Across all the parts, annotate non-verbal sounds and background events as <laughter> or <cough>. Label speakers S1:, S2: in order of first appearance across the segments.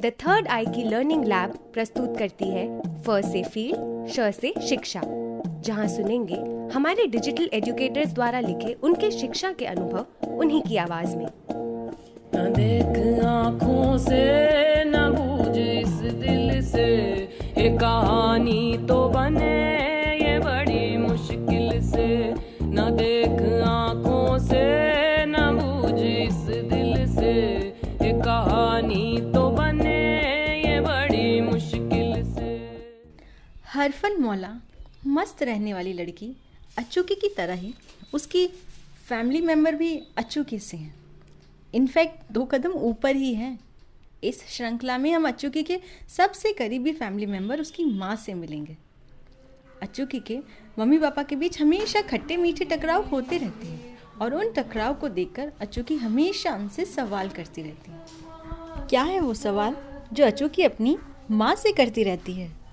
S1: The third आई की learning lab प्रस्तुत करती है फ से फ़ील्ड श से शिक्षा। जहाँ सुनेंगे हमारे डिजिटल एजुकेटर्स द्वारा लिखे उनके शिक्षा के अनुभव उन्हीं की आवाज़ में।
S2: देख से बूझ इस दिल से। ये कहानी तो बने ये बड़ी मुश्किल से। न देख आँखों
S3: हरफन मौला, मस्त रहने वाली लड़की, अचूकी की तरह ही, उसकी फैमिली मेंबर भी अचूकी से हैं। इनफैक्ट दो कदम ऊपर ही हैं। इस श्रृंखला में हम अचूकी के सबसे करीबी फैमिली मेंबर उसकी माँ से मिलेंगे। अचूकी के मम्मी पापा के बीच हमेशा खट्टे मीठे टकराव होते रहते हैं और उन टकराव को देखकर अचूकी हमेशा उनसे सवाल करती रहती है। क्या है वो सवाल जो अचूकी अपनी माँ से करती रहती है?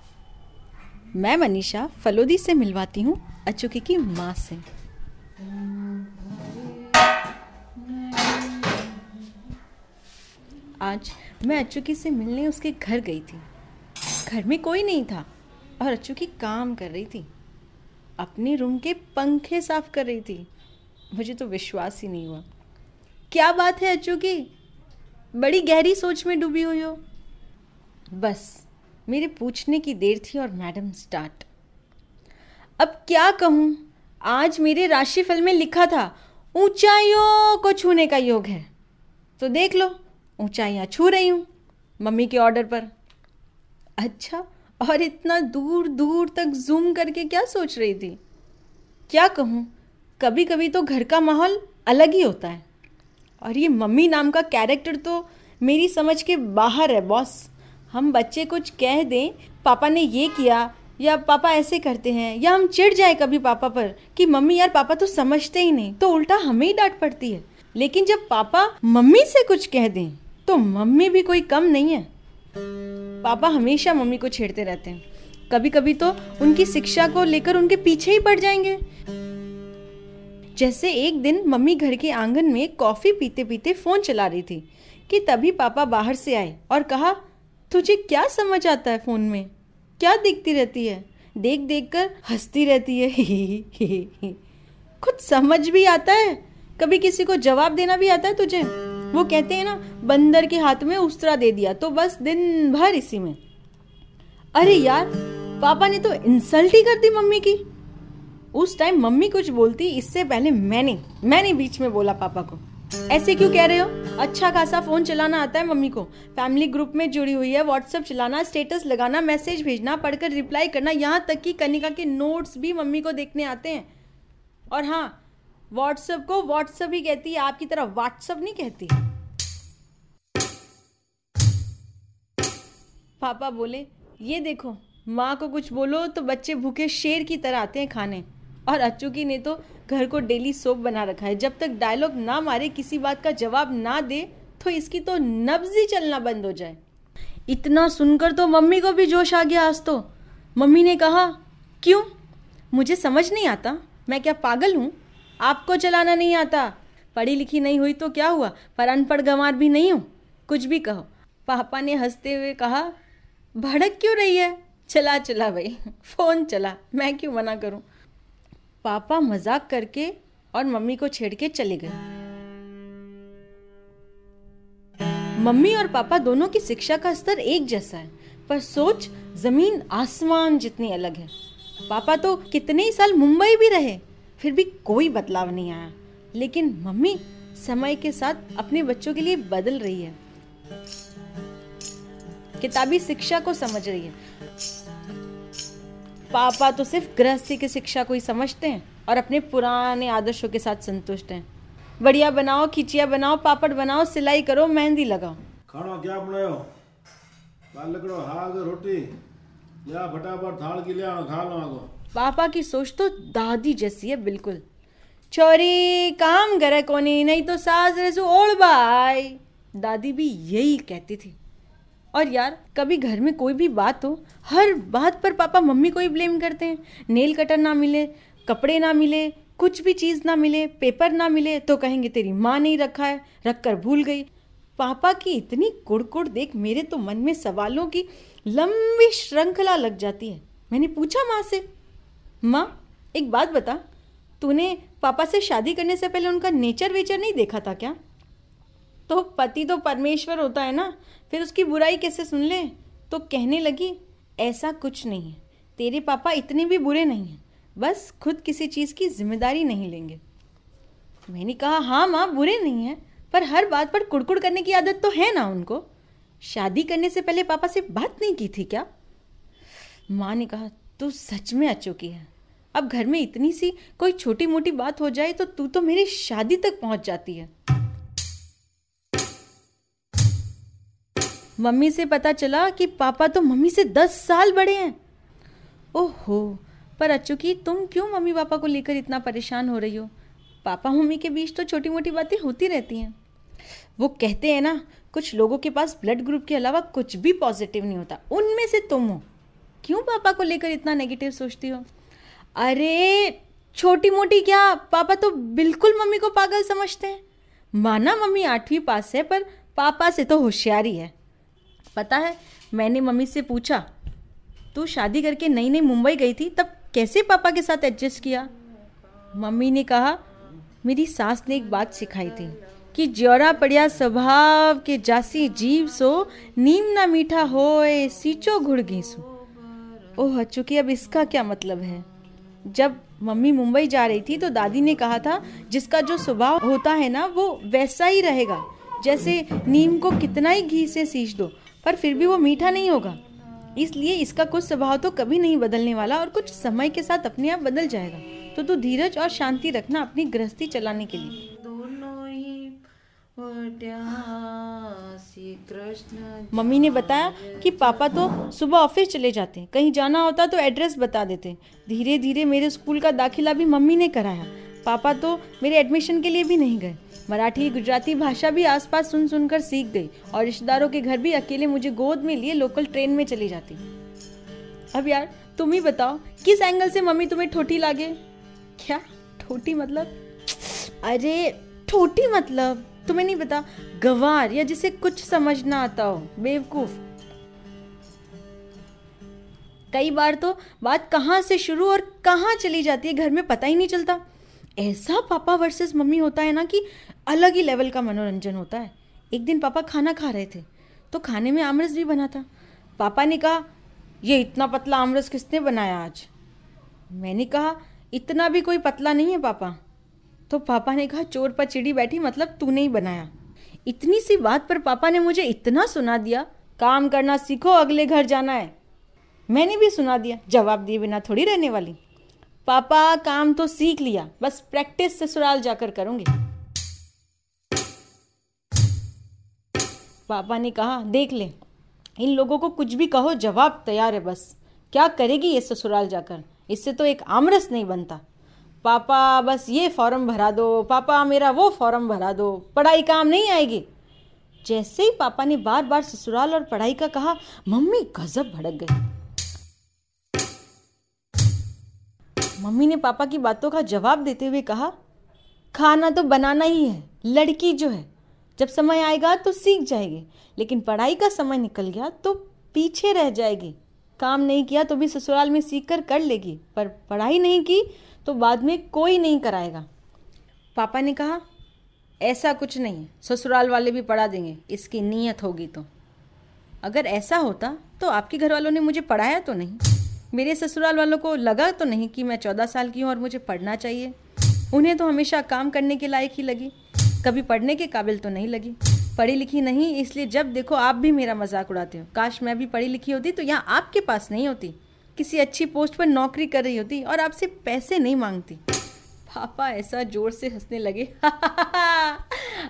S3: मैं मनीषा फलोदी से मिलवाती हूँ अचूकी की माँ से। आज मैं अचूकी से मिलने उसके घर गई थी। घर में कोई नहीं था और अचूकी काम कर रही थी। अपने रूम के पंखे साफ़ कर रही थी। मुझे तो विश्वास ही नहीं हुआ। क्या बात है अचूकी? बड़ी गहरी सोच में डूबी हुई हो। बस मेरे पूछने की देर थी और मैडम स्टार्ट। अब क्या कहूँ? आज मेरे राशिफल में लिखा था, ऊंचाइयों को छूने का योग है। तो देख लो, ऊंचाइयाँ छू रही हूँ मम्मी के ऑर्डर पर। अच्छा और इतना दूर दूर तक जूम करके क्या सोच रही थी? क्या कहूँ कभी कभी तो घर का माहौल अलग ही होता है। और ये मम्मी नाम का कैरेक्टर तो मेरी समझ के बाहर है बॉस हम बच्चे कुछ कह दें, पापा ने ये किया, या पापा ऐसे करते हैं, या हम चिढ़ जाए कभी पापा पर कि, मम्मी यार, पापा तो समझते ही नहीं। तो उल्टा हमें ही डांट पड़ती है। लेकिन जब पापा मम्मी से कुछ कह दें तो मम्मी भी कोई कम नहीं है। पापा हमेशा मम्मी को छेड़ते रहते हैं। कभी कभी तो उनकी शिक्षा को लेकर उनके पीछे ही पड़ जाएँगे। जैसे एक दिन मम्मी घर के आँगन में कॉफ़ी पीते पीते फ़ोन चला रही थी कि तभी पापा बाहर से आए और कहा तुझे क्या समझ आता है फ़ोन में? क्या दिखती रहती है? देख देख कर हंसती रहती है। ही ही ही खुद समझ भी आता है। कभी किसी को जवाब देना भी आता है तुझे। वो कहते हैं ना, बंदर के हाथ में उस्तरा दे दिया तो बस दिन भर इसी में। अरे यार, पापा ने तो इंसल्ट ही कर दी मम्मी की। उस टाइम मम्मी कुछ बोलती, इससे पहले मैंने मैंने बीच में बोला पापा को। ऐसे क्यों कह रहे हो? अच्छा खासा फ़ोन चलाना आता है मम्मी को। फैमिली ग्रुप में जुड़ी हुई है व्हाट्सएप चलाना स्टेटस लगाना मैसेज भेजना, पढ़कर रिप्लाई करना, यहाँ तक कि कनिका के नोट्स भी मम्मी को देखने आते हैं। और हाँ व्हाट्सएप को व्हाट्सएप ही कहती है, आपकी तरह व्हाट्सएप नहीं कहती। पापा बोले, ये देखो, माँ को कुछ बोलो तो बच्चे भूखे शेर की तरह आते हैं खाने। और अचूकी ने तो घर को डेली सोप बना रखा है। जब तक डायलॉग ना मारे, किसी बात का जवाब ना दे तो इसकी तो नब्ज ही चलना बंद हो जाए। इतना सुनकर तो मम्मी को भी जोश आ गया आज तो। मम्मी ने कहा, क्यों? मुझे समझ नहीं आता। मैं क्या पागल हूँ? आपको चलाना नहीं आता। पढ़ी लिखी नहीं हुई तो क्या हुआ? पर अनपढ़ गंवार भी नहीं हूँ। कुछ भी कहो। पापा ने हँसते हुए कहा, भड़क क्यों रही है? चला चला भाई। फ़ोन चला। मैं क्यों मना करूँ? पापा मज़ाक करके और मम्मी को छेड़ के चले गए। मम्मी और पापा दोनों की शिक्षा का स्तर एक जैसा है, पर सोच ज़मीन आसमान जितनी अलग है। पापा तो कितने ही साल मुंबई भी रहे, फिर भी कोई बदलाव नहीं आया। लेकिन मम्मी समय के साथ अपने बच्चों के लिए बदल रही है। किताबी शिक्षा को समझ रही है। पापा तो सिर्फ़ गृहस्थी की शिक्षा को ही समझते हैं और अपने पुराने आदर्शों के साथ संतुष्ट हैं। बढ़िया बनाओ खिचिया बनाओ पापड़ बनाओ सिलाई करो मेहंदी लगाओ।
S4: खाना क्या बनायो? बालकड़ो हाग रोटी। या फटाफट थाल की ले खा लो आगो।
S3: पापा की सोच तो दादी जैसी है बिल्कुल। छोरी काम करे कोनी नहीं तो सास रेसू ओढ़ भाई। दादी भी यही कहती थी। और यार, कभी घर में कोई भी बात हो, हर बात पर पापा मम्मी को ही ब्लेम करते हैं। नेल कटर ना मिले, कपड़े ना मिले, कुछ भी चीज़ ना मिले पेपर ना मिले तो कहेंगे, तेरी माँ नहीं रखा है रख कर भूल गई। पापा की इतनी कुड़कुड़ देख मेरे तो मन में सवालों की लंबी श्रृंखला लग जाती है। मैंने पूछा माँ से, माँ, एक बात बता, तूने पापा से शादी करने से पहले उनका नेचर वेचर नहीं देखा था क्या? तो पति तो परमेश्वर होता है ना, फिर उसकी बुराई कैसे सुन ले? तो कहने लगी, ऐसा कुछ नहीं है, तेरे पापा इतने भी बुरे नहीं हैं, बस खुद किसी चीज़ की ज़िम्मेदारी नहीं लेंगे। मैंने कहा हाँ माँ, बुरे नहीं हैं, पर हर बात पर कुड़कुड़ करने की आदत तो है ना उनको। शादी करने से पहले पापा से बात नहीं की थी क्या? माँ ने कहा, तू सच में आ चुकी है। अब घर में इतनी सी कोई छोटी मोटी बात हो जाए तो तू तो मेरी शादी तक पहुँच जाती है। मम्मी से पता चला कि पापा तो मम्मी से दस साल बड़े हैं। ओहो, पर अचुकी, तुम क्यों मम्मी पापा को लेकर इतना परेशान हो रही हो? पापा मम्मी के बीच तो छोटी मोटी बातें होती रहती हैं। वो कहते हैं ना, कुछ लोगों के पास ब्लड ग्रुप के अलावा कुछ भी पॉजिटिव नहीं होता। उनमें से तुम हो। क्यों पापा को लेकर इतना नेगेटिव सोचती हो? अरे छोटी मोटी क्या? पापा तो बिल्कुल मम्मी को पागल समझते हैं। माना मम्मी आठवीं पास है, पर पापा से तो होशियारी है। पता है, मैंने मम्मी से पूछा, तू शादी करके नई नई मुंबई गई थी, तब कैसे पापा के साथ एडजस्ट किया? मम्मी ने कहा, मेरी सास ने एक बात सिखाई थी कि ज्योरा पड़िया स्वभाव के जासी जीव सो, नीम ना मीठा होए, सीचो घुड़ घीसू ओह, चुकी अब इसका क्या मतलब है? जब मम्मी मुंबई जा रही थी तो दादी ने कहा था, जिसका जो स्वभाव होता है ना, वो वैसा ही रहेगा। जैसे नीम को कितना ही घी से सींच दो पर फिर भी वो मीठा नहीं होगा। इसलिए इसका कुछ स्वभाव तो कभी नहीं बदलने वाला और कुछ समय के साथ अपने आप बदल जाएगा। तो तू धीरज और शांति रखना अपनी गृहस्थी चलाने के लिए। मम्मी ने बताया कि पापा तो सुबह ऑफ़िस चले जाते हैं। कहीं जाना होता तो एड्रेस बता देते। धीरे धीरे मेरे स्कूल का दाखिला भी मम्मी ने कराया। पापा तो मेरे एडमिशन के लिए भी नहीं गए। मराठी, गुजराती भाषा भी आसपास सुन सुनकर सीख गई और रिश्तेदारों के घर भी अकेले मुझे गोद में लिए लोकल ट्रेन में चली जाती। अब यार, तुम ही बताओ, किस एंगल से मम्मी तुम्हें ठोटी लागे? क्या? ठोटी मतलब? अरे, ठोटी मतलब? तुम्हें नहीं पता, गवार या जिसे कुछ समझ ना आता हो, बेवकूफ़। कई बार तो बात कहाँ से शुरू और कहाँ चली जाती है, घर में पता ही नहीं चलता। ऐसा पापा वर्सेस मम्मी होता है ना कि अलग ही लेवल का मनोरंजन होता है। एक दिन पापा खाना खा रहे थे तो खाने में आमरस भी बना था। पापा ने कहा, ये इतना पतला आमरस किसने बनाया आज? मैंने कहा, इतना भी कोई पतला नहीं है पापा। तो पापा ने कहा, चोर पर चिड़ी बैठी मतलब तूने ही बनाया। इतनी सी बात पर पापा ने मुझे इतना सुना दिया, काम करना सीखो, अगले घर जाना है। मैंने भी सुना दिया, जवाब दिए बिना थोड़ी रहने वाली। पापा, काम तो सीख लिया, बस प्रैक्टिस ससुराल जाकर करूँगी। पापा ने कहा, देख ले, इन लोगों को कुछ भी कहो, जवाब तैयार है बस। क्या करेगी ये ससुराल जाकर? इससे तो एक आमरस नहीं बनता। पापा, बस ये फॉर्म भरा दो, पापा, मेरा वो फॉर्म भरा दो, पढ़ाई काम नहीं आएगी। जैसे ही पापा ने बार बार ससुराल और पढ़ाई का कहा, मम्मी गजब भड़क गई। मम्मी ने पापा की बातों का जवाब देते हुए कहा, खाना तो बनाना ही है, लड़की जो है। जब समय आएगा तो सीख जाएगी, लेकिन पढ़ाई का समय निकल गया तो पीछे रह जाएगी। काम नहीं किया तो भी ससुराल में सीख कर कर लेगी, पर पढ़ाई नहीं की तो बाद में कोई नहीं कराएगा। पापा ने कहा, ऐसा कुछ नहीं, ससुराल वाले भी पढ़ा देंगे, इसकी नीयत होगी तो। अगर ऐसा होता तो आपके घर वालों ने मुझे पढ़ाया तो नहीं। मेरे ससुराल वालों को लगा तो नहीं कि मैं चौदह साल की हूँ और मुझे पढ़ना चाहिए। उन्हें तो हमेशा काम करने के लायक ही लगी। कभी पढ़ने के काबिल तो नहीं लगी। पढ़ी लिखी नहीं, इसलिए जब देखो आप भी मेरा मज़ाक उड़ाते हो। काश मैं भी पढ़ी लिखी होती तो यहाँ आपके पास नहीं होती। किसी अच्छी पोस्ट पर नौकरी कर रही होती और आपसे पैसे नहीं मांगती। पापा ऐसा ज़ोर से हंसने लगे। <laughs>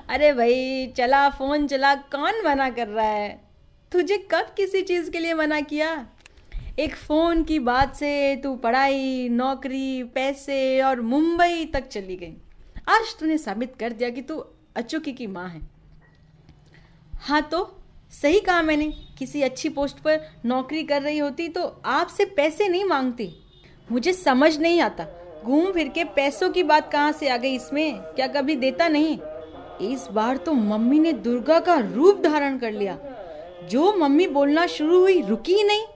S3: अरे भाई, चला, फ़ोन चला, कौन मना कर रहा है? तुझे कब किसी चीज़ के लिए मना किया? एक फ़ोन की बात से तू पढ़ाई, नौकरी, पैसे और मुंबई तक चली गई। आज तूने साबित कर दिया कि तू अचुकी की माँ है। हाँ तो सही कहा मैंने, किसी अच्छी पोस्ट पर नौकरी कर रही होती तो आपसे पैसे नहीं मांगती। मुझे समझ नहीं आता, घूम फिर के पैसों की बात कहाँ से आ गई इसमें? क्या कभी देता नहीं? इस बार तो मम्मी ने दुर्गा का रूप धारण कर लिया। जो मम्मी बोलना शुरू हुई, रुकी नहीं।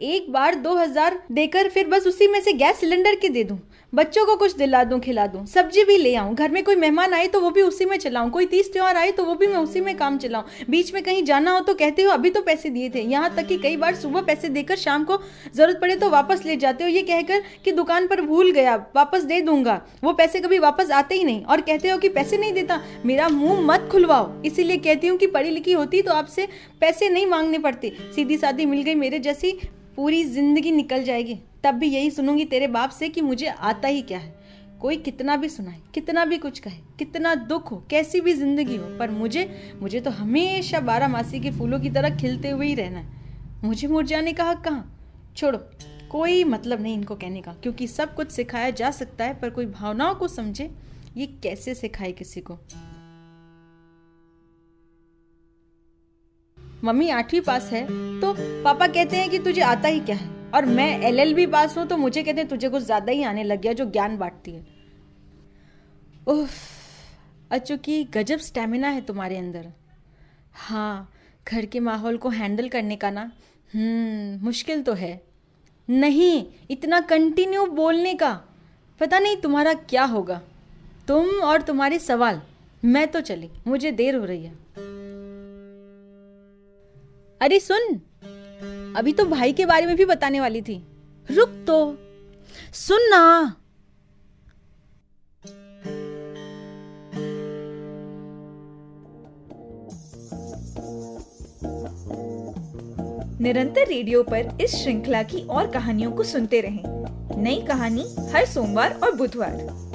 S3: एक बार दो हज़ार देकर फिर बस उसी में से गैस सिलेंडर के दे दूँ। बच्चों को कुछ दिला दूँ, खिला दूँ। सब्ज़ी भी ले आऊँ। घर में कोई मेहमान आए तो वो भी उसी में चलाऊं। कोई तीस त्योहार आए तो वो भी मैं उसी में काम चलाऊं। बीच में कहीं जाना हो तो कहते हो, अभी तो पैसे दिए थे। यहाँ तक कि कई बार सुबह पैसे देकर शाम को ज़रूरत पड़े तो वापस ले जाते हो। ये कहकर कि दुकान पर भूल गया, वापस दे दूँगा। वो पैसे कभी वापस आते ही नहीं। और कहते हो कि पैसे नहीं देता। मेरा मुँह मत खुलवाओ। इसीलिए कहती हूँ कि पढ़ी लिखी होती तो आपसे पैसे नहीं मांगने पड़ते। सीधी सादी मिल गई मेरे जैसी पूरी ज़िंदगी निकल जाएगी, तब भी यही सुनूँगी तेरे बाप से कि मुझे आता ही क्या है। कोई कितना भी सुनाए, कितना भी कुछ कहे, कितना दुख हो, कैसी भी ज़िंदगी हो, पर मुझे मुझे तो हमेशा बारह मासी के फूलों की तरह खिलते हुए ही रहना है। मुझे मुरझाने का हक कहाँ? छोड़ो, कोई मतलब नहीं इनको कहने का, क्योंकि सब कुछ सिखाया जा सकता है, पर कोई भावनाओं को समझे, ये कैसे सिखाए किसी को? मम्मी आठवीं पास है तो पापा कहते हैं कि तुझे आता ही क्या है? और मैं एलएलबी पास हूँ तो मुझे कहते हैं तुझे कुछ ज़्यादा ही आने लग गया जो ज्ञान बांटती है। उफ अच्चू की गजब स्टेमिना है तुम्हारे अंदर। हाँ घर के माहौल को हैंडल करने का ना? हम्म मुश्किल तो है। नहीं, इतना कंटिन्यू बोलने का। पता नहीं तुम्हारा क्या होगा। तुम और तुम्हारे सवाल, मैं तो चली, मुझे देर हो रही है। अरे सुन, अभी तो भाई के बारे में भी बताने वाली थी। रुक तो। सुन ना।
S5: निरंतर रेडियो पर इस श्रृंखला की और कहानियों को सुनते रहें। नई कहानी हर सोमवार और बुधवार।